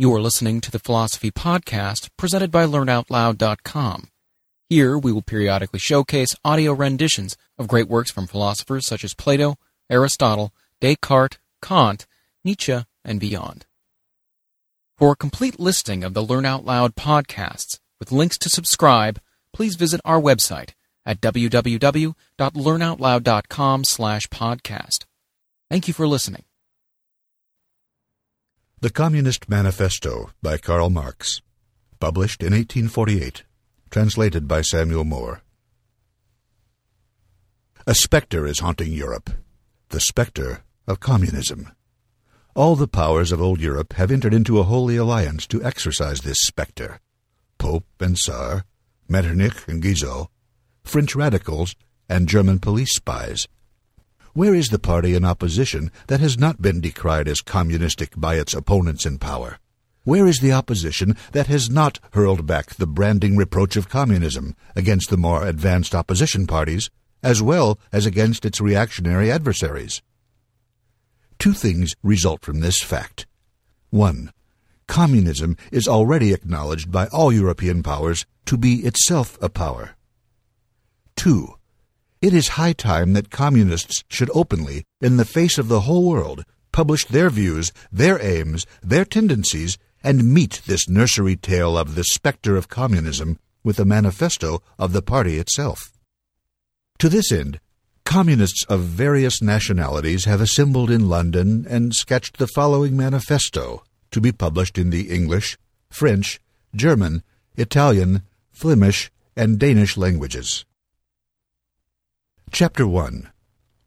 You are listening to the Philosophy Podcast presented by LearnOutLoud.com. Here we will periodically showcase audio renditions of great works from philosophers such as Plato, Aristotle, Descartes, Kant, Nietzsche, and beyond. For a complete listing of the Learn Out Loud podcasts with links to subscribe, please visit our website at www.learnoutloud.com slash podcast. Thank you for listening. The Communist Manifesto by Karl Marx. Published in 1848. Translated by Samuel Moore. A specter is haunting Europe. The specter of communism. All the powers of old Europe have entered into a holy alliance to exorcise this specter. Pope and Tsar, Metternich and Guizot, French radicals, and German police spies. Where is the party in opposition that has not been decried as communistic by its opponents in power? Where is the opposition that has not hurled back the branding reproach of communism against the more advanced opposition parties, as well as against its reactionary adversaries? Two things result from this fact. One, communism is already acknowledged by all European powers to be itself a power. Two, it is high time that communists should openly, in the face of the whole world, publish their views, their aims, their tendencies, and meet this nursery tale of the specter of communism with a manifesto of the party itself. To this end, communists of various nationalities have assembled in London and sketched the following manifesto to be published in the English, French, German, Italian, Flemish, and Danish languages. Chapter 1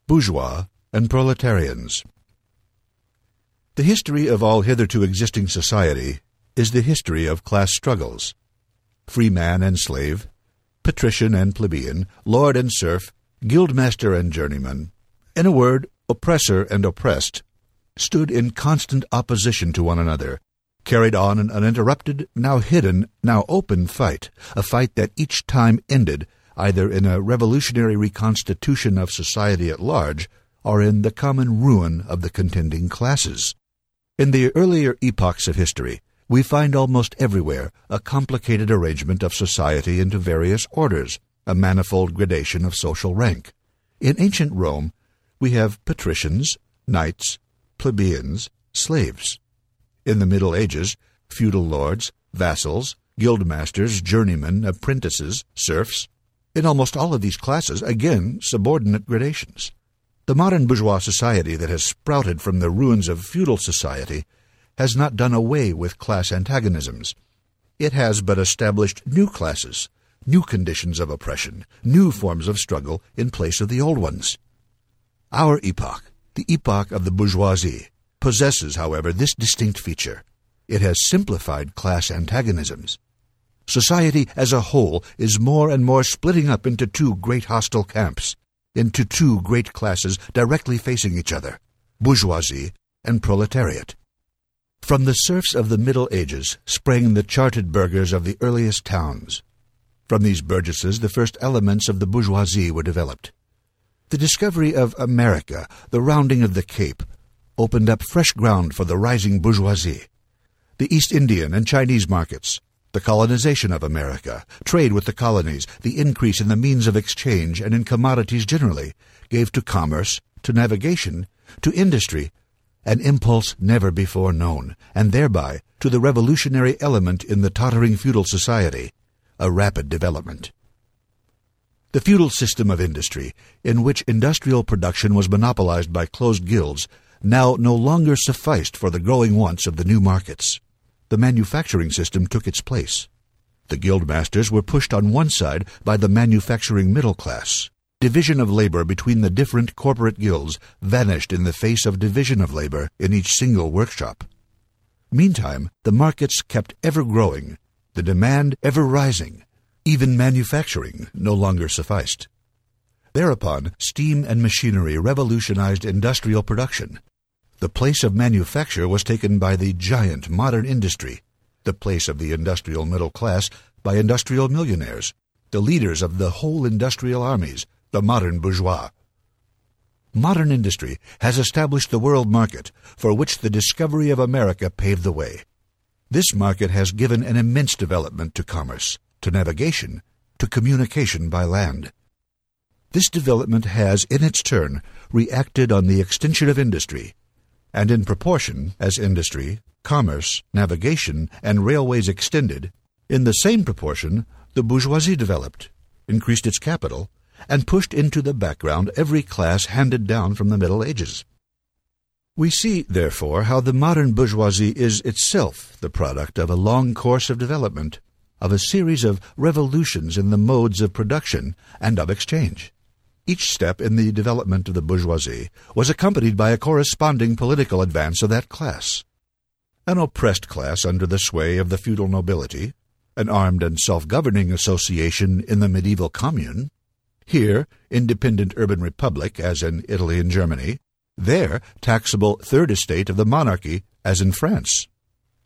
Bourgeois and Proletarians The history of all hitherto existing society is the history of class struggles. Free man and slave, patrician and plebeian, lord and serf, guildmaster and journeyman, in a word, oppressor and oppressed, stood in constant opposition to one another, carried on an uninterrupted, now hidden, now open fight, a fight that each time ended either in a revolutionary reconstitution of society at large or in the common ruin of the contending classes. In the earlier epochs of history, we find almost everywhere a complicated arrangement of society into various orders, a manifold gradation of social rank. In ancient Rome, we have patricians, knights, plebeians, slaves. In the Middle Ages, feudal lords, vassals, guildmasters, journeymen, apprentices, serfs, in almost all of these classes, again, subordinate gradations. The modern bourgeois society that has sprouted from the ruins of feudal society has not done away with class antagonisms. It has but established new classes, new conditions of oppression, new forms of struggle in place of the old ones. Our epoch, the epoch of the bourgeoisie, possesses, however, this distinct feature. It has simplified class antagonisms. Society as a whole is more and more splitting up into two great hostile camps, into two great classes directly facing each other bourgeoisie and proletariat. From the serfs of the Middle Ages sprang the chartered burghers of the earliest towns. From these burgesses, the first elements of the bourgeoisie were developed. The discovery of America, the rounding of the Cape, opened up fresh ground for the rising bourgeoisie. The East Indian and Chinese markets, the colonization of America, trade with the colonies, the increase in the means of exchange and in commodities generally, gave to commerce, to navigation, to industry, an impulse never before known, and thereby to the revolutionary element in the tottering feudal society, a rapid development. The feudal system of industry, in which industrial production was monopolized by closed guilds, now no longer sufficed for the growing wants of the new markets the manufacturing system took its place. The guildmasters were pushed on one side by the manufacturing middle class. Division of labor between the different corporate guilds vanished in the face of division of labor in each single workshop. Meantime, the markets kept ever growing, the demand ever rising. Even manufacturing no longer sufficed. Thereupon, steam and machinery revolutionized industrial production, the place of manufacture was taken by the giant modern industry, the place of the industrial middle class by industrial millionaires, the leaders of the whole industrial armies, the modern bourgeois. Modern industry has established the world market for which the discovery of America paved the way. This market has given an immense development to commerce, to navigation, to communication by land. This development has, in its turn, reacted on the extension of industry, and in proportion as industry, commerce, navigation, and railways extended, in the same proportion the bourgeoisie developed, increased its capital, and pushed into the background every class handed down from the Middle Ages. We see, therefore, how the modern bourgeoisie is itself the product of a long course of development, of a series of revolutions in the modes of production and of exchange. Each step in the development of the bourgeoisie was accompanied by a corresponding political advance of that class. An oppressed class under the sway of the feudal nobility, an armed and self-governing association in the medieval commune, here independent urban republic as in Italy and Germany, there taxable third estate of the monarchy as in France.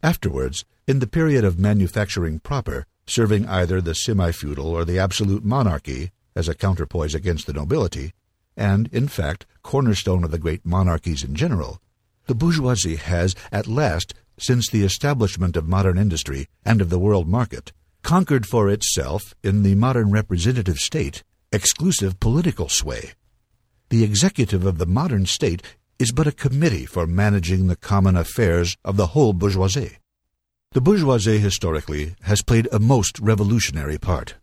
Afterwards, in the period of manufacturing proper, serving either the semi-feudal or the absolute monarchy as a counterpoise against the nobility, and, in fact, cornerstone of the great monarchies in general, the bourgeoisie has, at last, since the establishment of modern industry and of the world market, conquered for itself, in the modern representative state, exclusive political sway. The executive of the modern state is but a committee for managing the common affairs of the whole bourgeoisie. The bourgeoisie historically has played a most revolutionary part.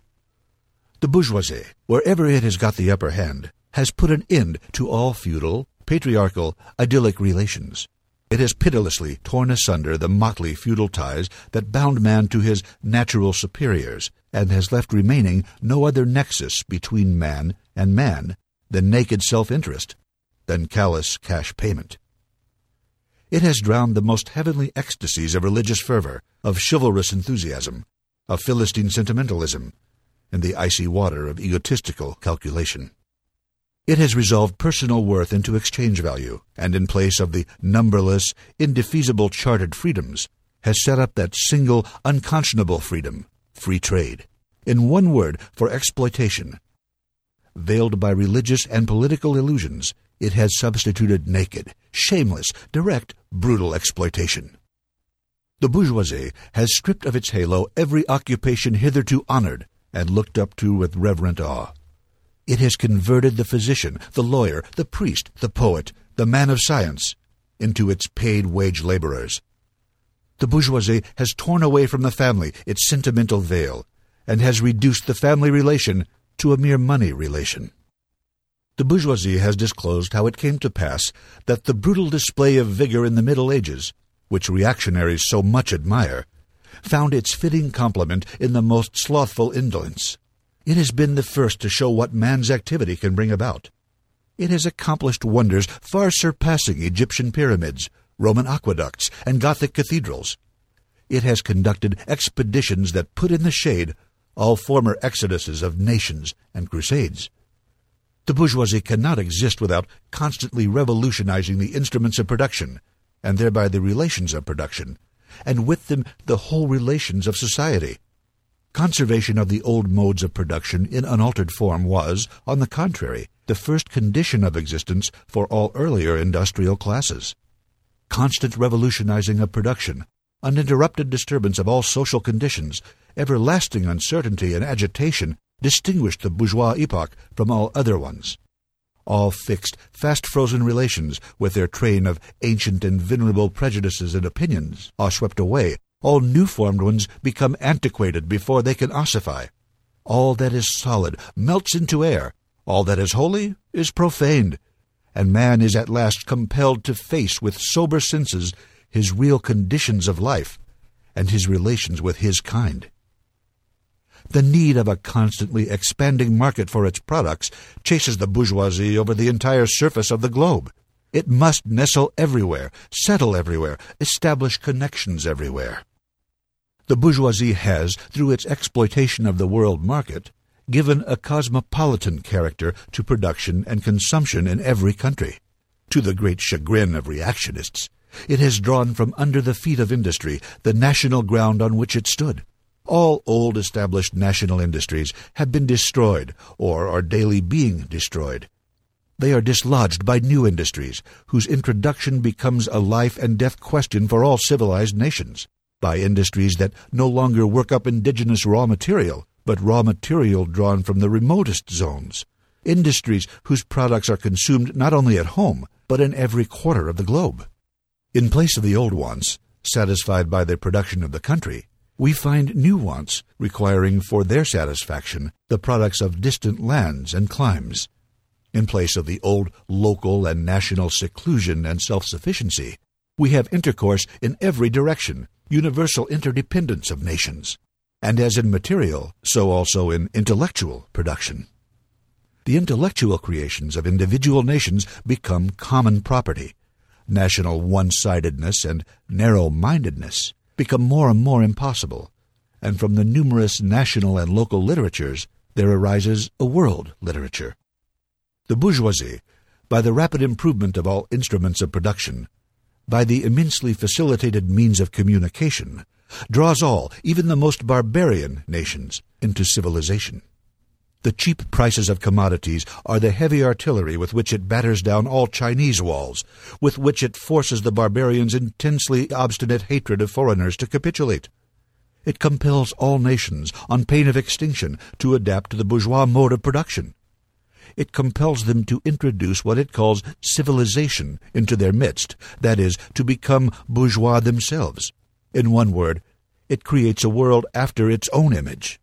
The bourgeoisie, wherever it has got the upper hand, has put an end to all feudal, patriarchal, idyllic relations. It has pitilessly torn asunder the motley feudal ties that bound man to his natural superiors, and has left remaining no other nexus between man and man than naked self-interest, than callous cash payment. It has drowned the most heavenly ecstasies of religious fervor, of chivalrous enthusiasm, of Philistine sentimentalism, in the icy water of egotistical calculation. It has resolved personal worth into exchange value, and in place of the numberless, indefeasible chartered freedoms, has set up that single, unconscionable freedom, free trade. In one word, for exploitation. Veiled by religious and political illusions, it has substituted naked, shameless, direct, brutal exploitation. The bourgeoisie has stripped of its halo every occupation hitherto honored and looked up to with reverent awe. It has converted the physician, the lawyer, the priest, the poet, the man of science into its paid wage laborers. The bourgeoisie has torn away from the family its sentimental veil and has reduced the family relation to a mere money relation. The bourgeoisie has disclosed how it came to pass that the brutal display of vigor in the Middle Ages, which reactionaries so much admire, found its fitting complement in the most slothful indolence. It has been the first to show what man's activity can bring about. It has accomplished wonders far surpassing Egyptian pyramids, Roman aqueducts, and Gothic cathedrals. It has conducted expeditions that put in the shade all former exoduses of nations and crusades. The bourgeoisie cannot exist without constantly revolutionizing the instruments of production, and thereby the relations of production, and with them the whole relations of society. Conservation of the old modes of production in unaltered form was, on the contrary, the first condition of existence for all earlier industrial classes. Constant revolutionizing of production, uninterrupted disturbance of all social conditions, everlasting uncertainty and agitation distinguished the bourgeois epoch from all other ones all fixed, fast frozen relations with their train of ancient and venerable prejudices and opinions are swept away. All new formed ones become antiquated before they can ossify. All that is solid melts into air. All that is holy is profaned. And man is at last compelled to face with sober senses his real conditions of life and his relations with his kind. The need of a constantly expanding market for its products chases the bourgeoisie over the entire surface of the globe. It must nestle everywhere, settle everywhere, establish connections everywhere. The bourgeoisie has, through its exploitation of the world market, given a cosmopolitan character to production and consumption in every country. To the great chagrin of reactionists, it has drawn from under the feet of industry the national ground on which it stood. All old established national industries have been destroyed or are daily being destroyed. They are dislodged by new industries, whose introduction becomes a life and death question for all civilized nations. by industries that no longer work up indigenous raw material, but raw material drawn from the remotest zones. Industries whose products are consumed not only at home, but in every quarter of the globe. In place of the old wants, satisfied by the production of the country, we find new wants requiring for their satisfaction the products of distant lands and climes. In place of the old local and national seclusion and self sufficiency, we have intercourse in every direction, universal interdependence of nations. And as in material, so also in intellectual production. The intellectual creations of individual nations become common property. National one sidedness and narrow mindedness become more and more impossible, and from the numerous national and local literatures there arises a world literature. The bourgeoisie, by the rapid improvement of all instruments of production, by the immensely facilitated means of communication, draws all, even the most barbarian nations, into civilization. The cheap prices of commodities are the heavy artillery with which it batters down all Chinese walls, with which it forces the barbarians' intensely obstinate hatred of foreigners to capitulate. It compels all nations, on pain of extinction, to adapt to the bourgeois mode of production. It compels them to introduce what it calls civilization into their midst, that is, to become bourgeois themselves. In one word, it creates a world after its own image.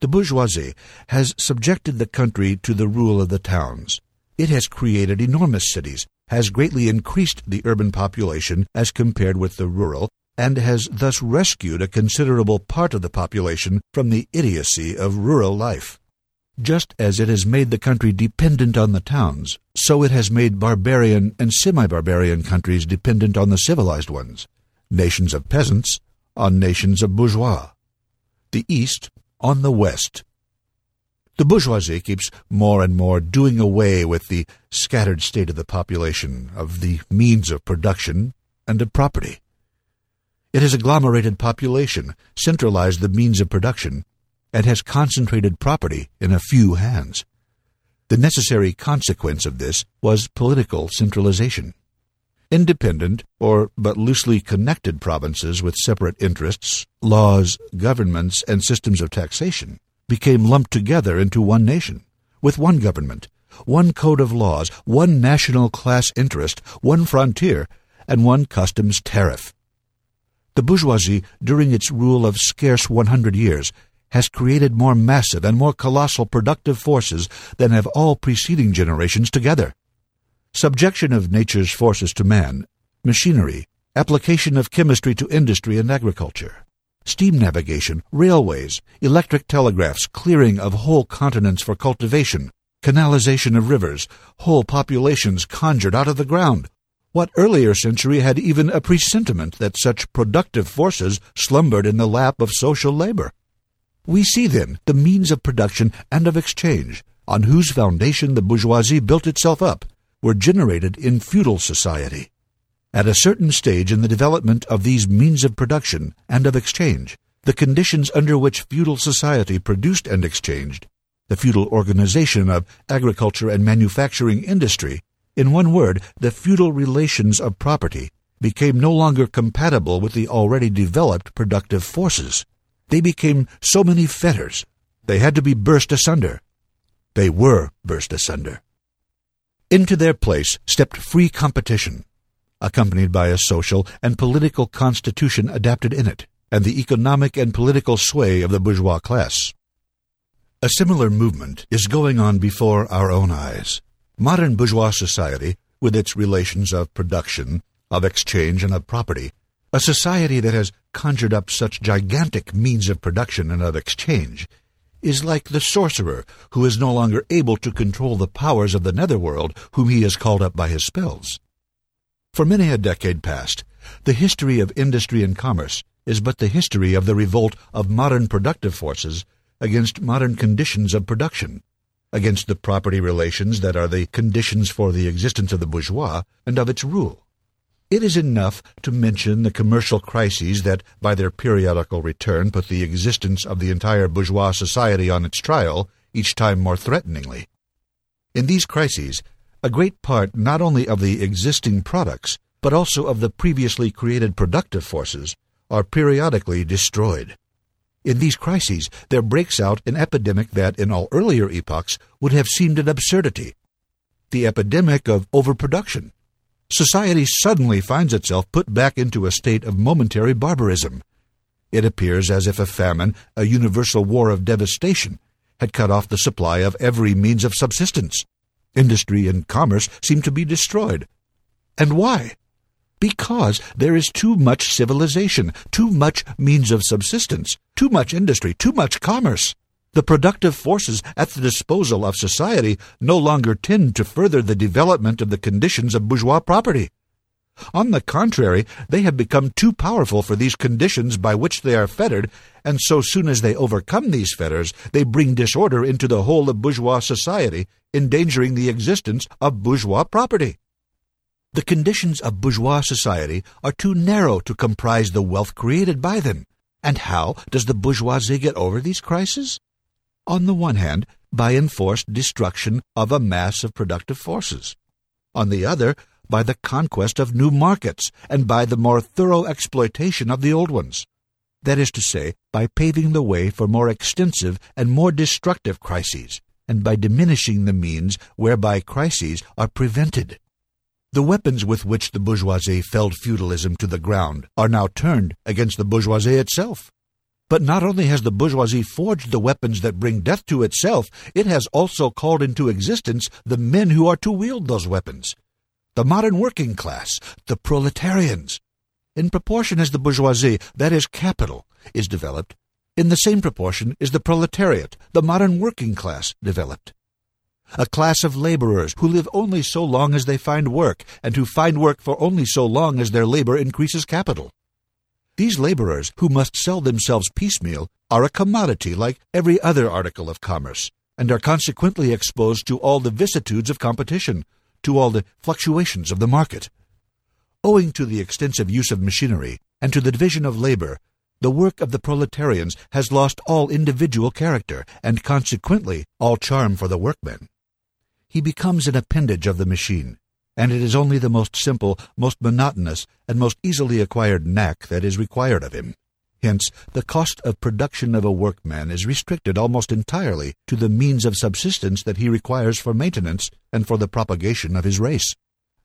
The bourgeoisie has subjected the country to the rule of the towns. It has created enormous cities, has greatly increased the urban population as compared with the rural, and has thus rescued a considerable part of the population from the idiocy of rural life. Just as it has made the country dependent on the towns, so it has made barbarian and semi-barbarian countries dependent on the civilized ones, nations of peasants on nations of bourgeois. The East on the West. The bourgeoisie keeps more and more doing away with the scattered state of the population, of the means of production, and of property. It has agglomerated population, centralized the means of production, and has concentrated property in a few hands. The necessary consequence of this was political centralization. Independent, or but loosely connected provinces with separate interests, laws, governments, and systems of taxation became lumped together into one nation, with one government, one code of laws, one national class interest, one frontier, and one customs tariff. The bourgeoisie, during its rule of scarce 100 years, has created more massive and more colossal productive forces than have all preceding generations together subjection of nature's forces to man, machinery, application of chemistry to industry and agriculture, steam navigation, railways, electric telegraphs, clearing of whole continents for cultivation, canalization of rivers, whole populations conjured out of the ground. What earlier century had even a presentiment that such productive forces slumbered in the lap of social labor? We see then the means of production and of exchange, on whose foundation the bourgeoisie built itself up, were generated in feudal society. At a certain stage in the development of these means of production and of exchange, the conditions under which feudal society produced and exchanged, the feudal organization of agriculture and manufacturing industry, in one word, the feudal relations of property, became no longer compatible with the already developed productive forces. They became so many fetters. They had to be burst asunder. They were burst asunder. Into their place stepped free competition, accompanied by a social and political constitution adapted in it, and the economic and political sway of the bourgeois class. A similar movement is going on before our own eyes. Modern bourgeois society, with its relations of production, of exchange, and of property, a society that has conjured up such gigantic means of production and of exchange, is like the sorcerer who is no longer able to control the powers of the netherworld whom he has called up by his spells. For many a decade past, the history of industry and commerce is but the history of the revolt of modern productive forces against modern conditions of production, against the property relations that are the conditions for the existence of the bourgeois and of its rule. It is enough to mention the commercial crises that, by their periodical return, put the existence of the entire bourgeois society on its trial, each time more threateningly. In these crises, a great part not only of the existing products, but also of the previously created productive forces, are periodically destroyed. In these crises, there breaks out an epidemic that, in all earlier epochs, would have seemed an absurdity the epidemic of overproduction. Society suddenly finds itself put back into a state of momentary barbarism. It appears as if a famine, a universal war of devastation, had cut off the supply of every means of subsistence. Industry and commerce seem to be destroyed. And why? Because there is too much civilization, too much means of subsistence, too much industry, too much commerce. The productive forces at the disposal of society no longer tend to further the development of the conditions of bourgeois property. On the contrary, they have become too powerful for these conditions by which they are fettered, and so soon as they overcome these fetters, they bring disorder into the whole of bourgeois society, endangering the existence of bourgeois property. The conditions of bourgeois society are too narrow to comprise the wealth created by them. And how does the bourgeoisie get over these crises? On the one hand, by enforced destruction of a mass of productive forces. On the other, by the conquest of new markets and by the more thorough exploitation of the old ones. That is to say, by paving the way for more extensive and more destructive crises, and by diminishing the means whereby crises are prevented. The weapons with which the bourgeoisie felled feudalism to the ground are now turned against the bourgeoisie itself. But not only has the bourgeoisie forged the weapons that bring death to itself, it has also called into existence the men who are to wield those weapons. The modern working class, the proletarians. In proportion as the bourgeoisie, that is capital, is developed, in the same proportion is the proletariat, the modern working class, developed. A class of laborers who live only so long as they find work, and who find work for only so long as their labor increases capital. These laborers, who must sell themselves piecemeal, are a commodity like every other article of commerce, and are consequently exposed to all the vicissitudes of competition, to all the fluctuations of the market. Owing to the extensive use of machinery and to the division of labor, the work of the proletarians has lost all individual character and consequently all charm for the workman. He becomes an appendage of the machine, and it is only the most simple, most monotonous, and most easily acquired knack that is required of him. Hence, the cost of production of a workman is restricted almost entirely to the means of subsistence that he requires for maintenance and for the propagation of his race.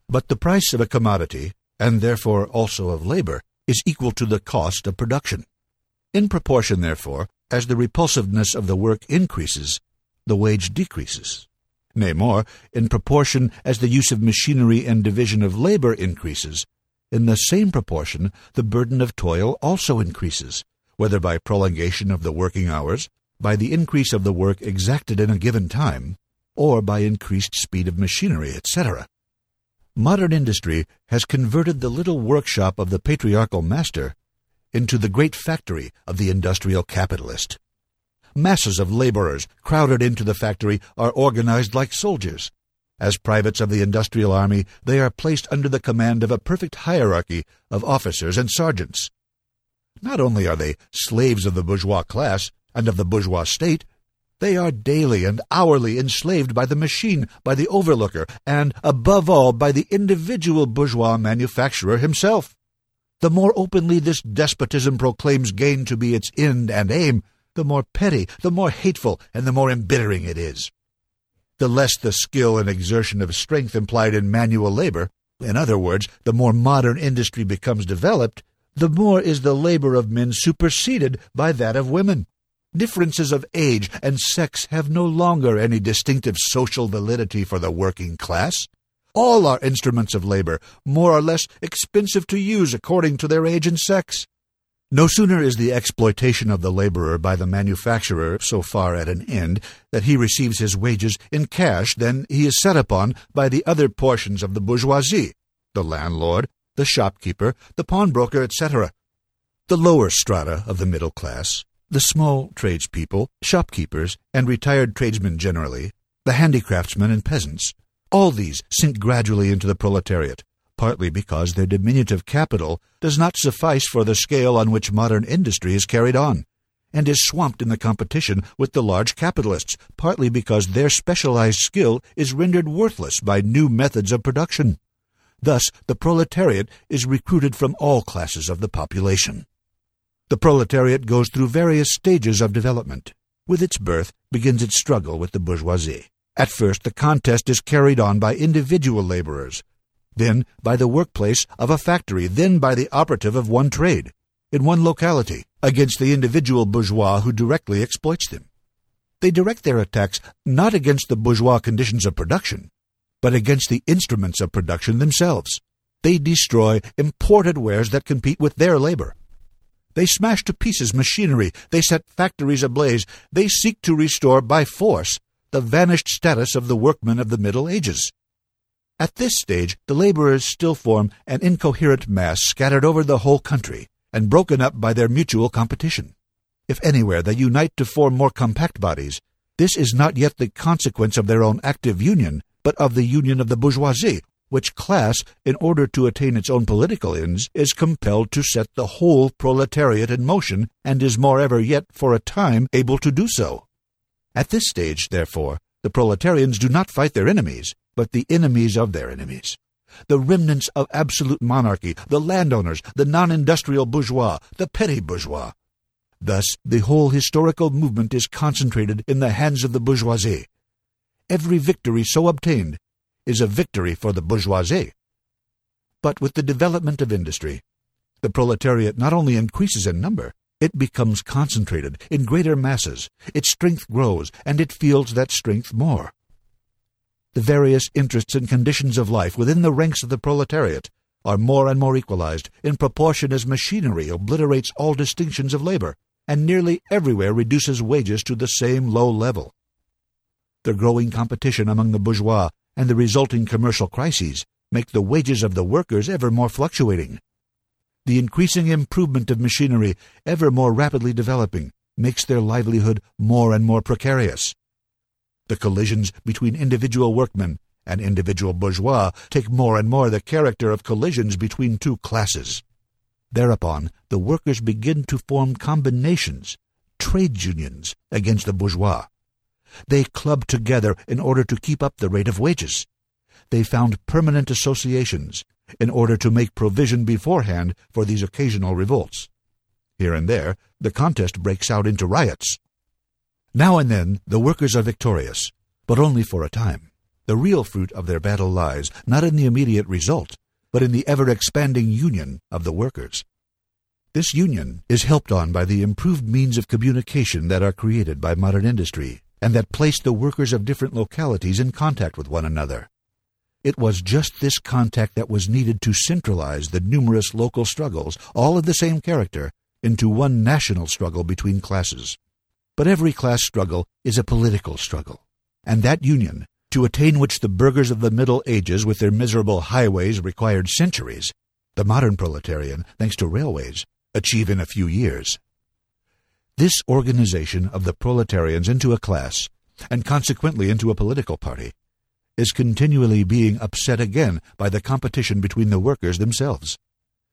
But the price of a commodity, and therefore also of labor, is equal to the cost of production. In proportion, therefore, as the repulsiveness of the work increases, the wage decreases. Nay, more, in proportion as the use of machinery and division of labor increases, in the same proportion the burden of toil also increases, whether by prolongation of the working hours, by the increase of the work exacted in a given time, or by increased speed of machinery, etc. Modern industry has converted the little workshop of the patriarchal master into the great factory of the industrial capitalist. Masses of laborers crowded into the factory are organized like soldiers. As privates of the industrial army, they are placed under the command of a perfect hierarchy of officers and sergeants. Not only are they slaves of the bourgeois class and of the bourgeois state, they are daily and hourly enslaved by the machine, by the overlooker, and, above all, by the individual bourgeois manufacturer himself. The more openly this despotism proclaims gain to be its end and aim, the more petty, the more hateful, and the more embittering it is. The less the skill and exertion of strength implied in manual labor, in other words, the more modern industry becomes developed, the more is the labor of men superseded by that of women. Differences of age and sex have no longer any distinctive social validity for the working class. All are instruments of labor, more or less expensive to use according to their age and sex. No sooner is the exploitation of the laborer by the manufacturer so far at an end that he receives his wages in cash than he is set upon by the other portions of the bourgeoisie, the landlord, the shopkeeper, the pawnbroker, etc. The lower strata of the middle class, the small tradespeople, shopkeepers, and retired tradesmen generally, the handicraftsmen and peasants, all these sink gradually into the proletariat partly because their diminutive capital does not suffice for the scale on which modern industry is carried on, and is swamped in the competition with the large capitalists, partly because their specialized skill is rendered worthless by new methods of production. Thus, the proletariat is recruited from all classes of the population. The proletariat goes through various stages of development. With its birth begins its struggle with the bourgeoisie. At first, the contest is carried on by individual laborers, then by the workplace of a factory, then by the operative of one trade, in one locality, against the individual bourgeois who directly exploits them. They direct their attacks not against the bourgeois conditions of production, but against the instruments of production themselves. They destroy imported wares that compete with their labor. They smash to pieces machinery. They set factories ablaze. They seek to restore by force the vanished status of the workmen of the Middle Ages. At this stage, the laborers still form an incoherent mass scattered over the whole country and broken up by their mutual competition. If anywhere they unite to form more compact bodies, this is not yet the consequence of their own active union, but of the union of the bourgeoisie, which class, in order to attain its own political ends, is compelled to set the whole proletariat in motion, and is more ever yet for a time able to do so. At this stage, therefore, the proletarians do not fight their enemies, but the enemies of their enemies. The remnants of absolute monarchy, the landowners, the non industrial bourgeois, the petty bourgeois. Thus, the whole historical movement is concentrated in the hands of the bourgeoisie. Every victory so obtained is a victory for the bourgeoisie. But with the development of industry, the proletariat not only increases in number, it becomes concentrated in greater masses, its strength grows, and it feels that strength more. The various interests and conditions of life within the ranks of the proletariat are more and more equalized in proportion as machinery obliterates all distinctions of labor and nearly everywhere reduces wages to the same low level. The growing competition among the bourgeois and the resulting commercial crises make the wages of the workers ever more fluctuating. The increasing improvement of machinery, ever more rapidly developing, makes their livelihood more and more precarious. The collisions between individual workmen and individual bourgeois take more and more the character of collisions between two classes. Thereupon, the workers begin to form combinations, trade unions, against the bourgeois. They club together in order to keep up the rate of wages. They found permanent associations in order to make provision beforehand for these occasional revolts. Here and there, the contest breaks out into riots. Now and then, the workers are victorious, but only for a time. The real fruit of their battle lies not in the immediate result, but in the ever expanding union of the workers. This union is helped on by the improved means of communication that are created by modern industry and that place the workers of different localities in contact with one another. It was just this contact that was needed to centralize the numerous local struggles, all of the same character, into one national struggle between classes. But every class struggle is a political struggle, and that union, to attain which the burghers of the Middle Ages with their miserable highways required centuries, the modern proletarian, thanks to railways, achieve in a few years. This organization of the proletarians into a class, and consequently into a political party, is continually being upset again by the competition between the workers themselves.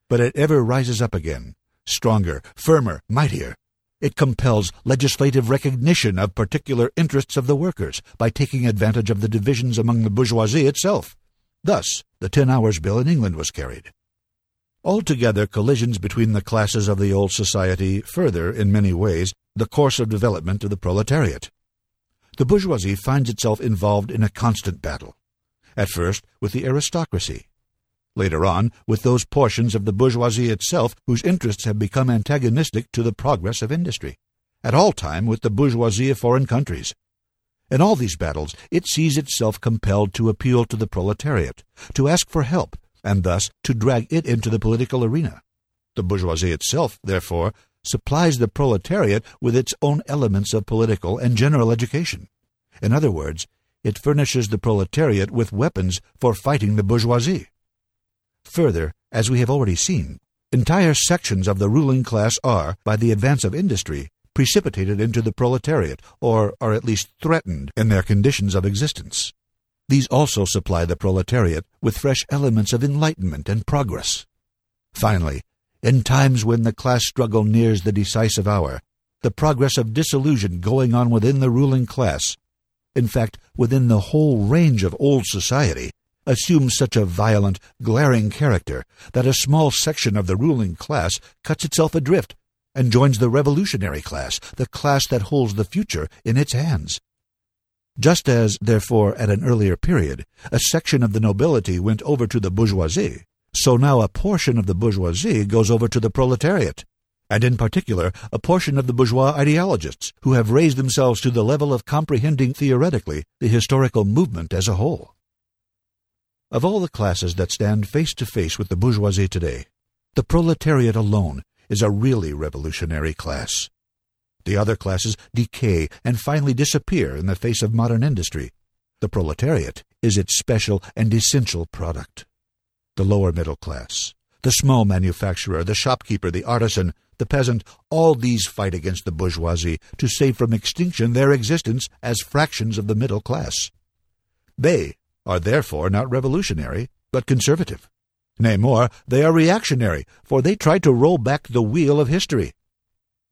But it ever rises up again, stronger, firmer, mightier. It compels legislative recognition of particular interests of the workers by taking advantage of the divisions among the bourgeoisie itself. Thus, the Ten Hours Bill in England was carried. Altogether, collisions between the classes of the old society further, in many ways, the course of development of the proletariat. The bourgeoisie finds itself involved in a constant battle, at first with the aristocracy, later on with those portions of the bourgeoisie itself whose interests have become antagonistic to the progress of industry, at all time with the bourgeoisie of foreign countries. In all these battles, it sees itself compelled to appeal to the proletariat, to ask for help, and thus to drag it into the political arena. The bourgeoisie itself, therefore, supplies the proletariat with its own elements of political and general education. In other words, it furnishes the proletariat with weapons for fighting the bourgeoisie. Further, as we have already seen, entire sections of the ruling class are, by the advance of industry, precipitated into the proletariat, or are at least threatened in their conditions of existence. These also supply the proletariat with fresh elements of enlightenment and progress. Finally, in times when the class struggle nears the decisive hour, the progress of disillusion going on within the ruling class, in fact, within the whole range of old society, assumes such a violent, glaring character that a small section of the ruling class cuts itself adrift and joins the revolutionary class, the class that holds the future in its hands. Just as, therefore, at an earlier period, a section of the nobility went over to the bourgeoisie, so now a portion of the bourgeoisie goes over to the proletariat, and in particular a portion of the bourgeois ideologists who have raised themselves to the level of comprehending theoretically the historical movement as a whole. Of all the classes that stand face to face with the bourgeoisie today, the proletariat alone is a really revolutionary class. The other classes decay and finally disappear in the face of modern industry. The proletariat is its special and essential product. The lower middle class, the small manufacturer, the shopkeeper, the artisan, the peasant, all these fight against the bourgeoisie to save from extinction their existence as fractions of the middle class. They are therefore not revolutionary, but conservative. Nay, more, they are reactionary, for they try to roll back the wheel of history.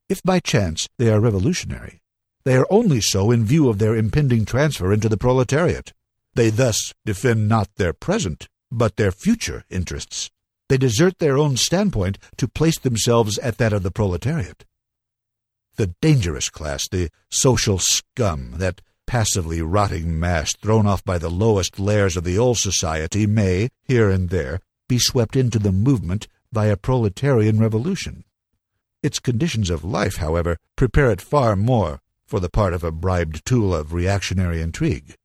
If by chance they are revolutionary, they are only so in view of their impending transfer into the proletariat. They thus defend not their present, but their future interests. They desert their own standpoint to place themselves at that of the proletariat. The dangerous class, the social scum, that passively rotting mass thrown off by the lowest layers of the old society may, here and there, be swept into the movement by a proletarian revolution. Its conditions of life, however, prepare it far more for the part of a bribed tool of reactionary intrigue.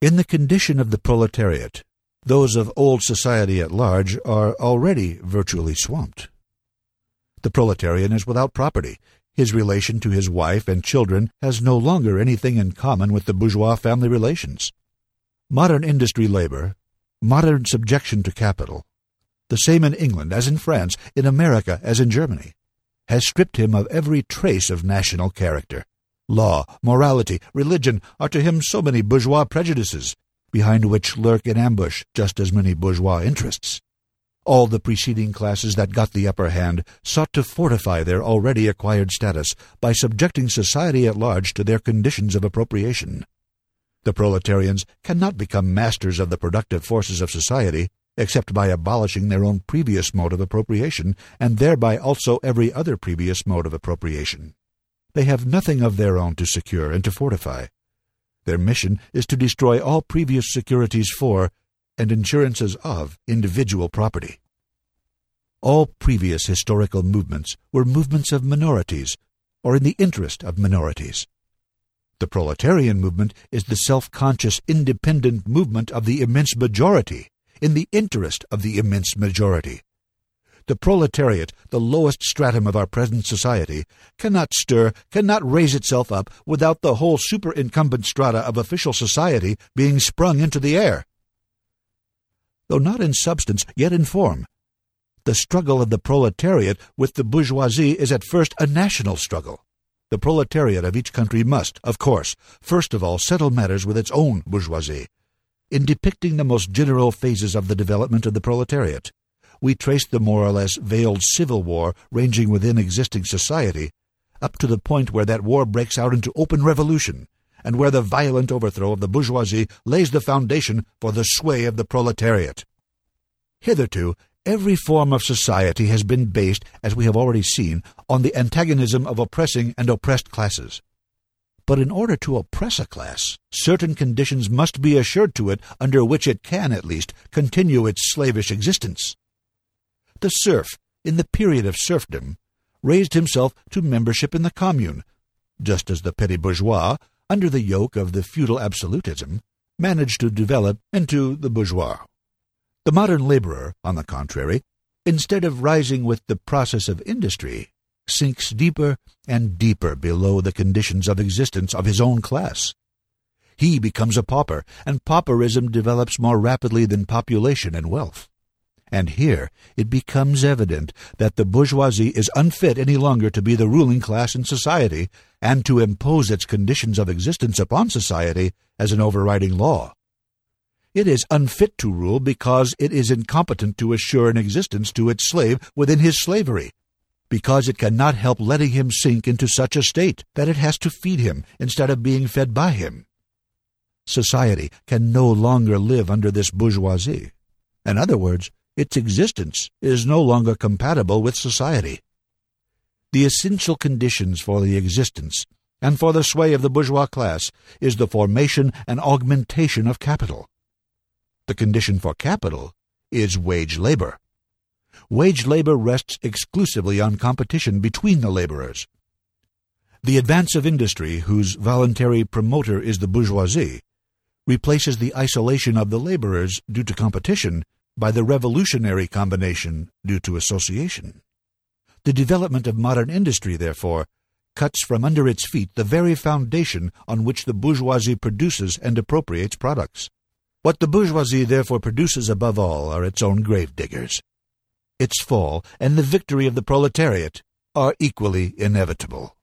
In the condition of the proletariat, those of old society at large are already virtually swamped. The proletarian is without property. His relation to his wife and children has no longer anything in common with the bourgeois family relations. Modern industry labor, modern subjection to capital, the same in England as in France, in America as in Germany, has stripped him of every trace of national character. Law, morality, religion are to him so many bourgeois prejudices, behind which lurk in ambush just as many bourgeois interests. All the preceding classes that got the upper hand sought to fortify their already acquired status by subjecting society at large to their conditions of appropriation. The proletarians cannot become masters of the productive forces of society except by abolishing their own previous mode of appropriation, and thereby also every other previous mode of appropriation. They have nothing of their own to secure and to fortify. Their mission is to destroy all previous securities for, and insurances of, individual property. All previous historical movements were movements of minorities, or in the interest of minorities. The proletarian movement is the self-conscious, independent movement of the immense majority, in the interest of the immense majority. The proletariat, the lowest stratum of our present society, cannot stir, cannot raise itself up without the whole superincumbent strata of official society being sprung into the air. Though not in substance, yet in form, the struggle of the proletariat with the bourgeoisie is at first a national struggle. The proletariat of each country must, of course, first of all settle matters with its own bourgeoisie. In depicting the most general phases of the development of the proletariat, we trace the more or less veiled civil war ranging within existing society, up to the point where that war breaks out into open revolution, and where the violent overthrow of the bourgeoisie lays the foundation for the sway of the proletariat. Hitherto, Every form of society has been based, as we have already seen, on the antagonism of oppressing and oppressed classes. But in order to oppress a class, certain conditions must be assured to it under which it can, at least, continue its slavish existence. The serf, in the period of serfdom, raised himself to membership in the commune, just as the petty bourgeois, under the yoke of the feudal absolutism, managed to develop into the bourgeois. The modern laborer, on the contrary, instead of rising with the process of industry, sinks deeper and deeper below the conditions of existence of his own class. He becomes a pauper, and pauperism develops more rapidly than population and wealth. And here it becomes evident that the bourgeoisie is unfit any longer to be the ruling class in society and to impose its conditions of existence upon society as an overriding law. It is unfit to rule because it is incompetent to assure an existence to its slave within his slavery, because it cannot help letting him sink into such a state that it has to feed him instead of being fed by him. Society can no longer live under this bourgeoisie. In other words, its existence is no longer compatible with society. The essential conditions for the existence and for the sway of the bourgeois class is the formation and augmentation of capital. The condition for capital is wage labor. Wage labor rests exclusively on competition between the laborers. The advance of industry, whose voluntary promoter is the bourgeoisie, replaces the isolation of the laborers due to competition by the revolutionary combination due to association. The development of modern industry, therefore, cuts from under its feet the very foundation on which the bourgeoisie produces and appropriates products. What the bourgeoisie therefore produces above all are its own gravediggers. Its fall and the victory of the proletariat are equally inevitable.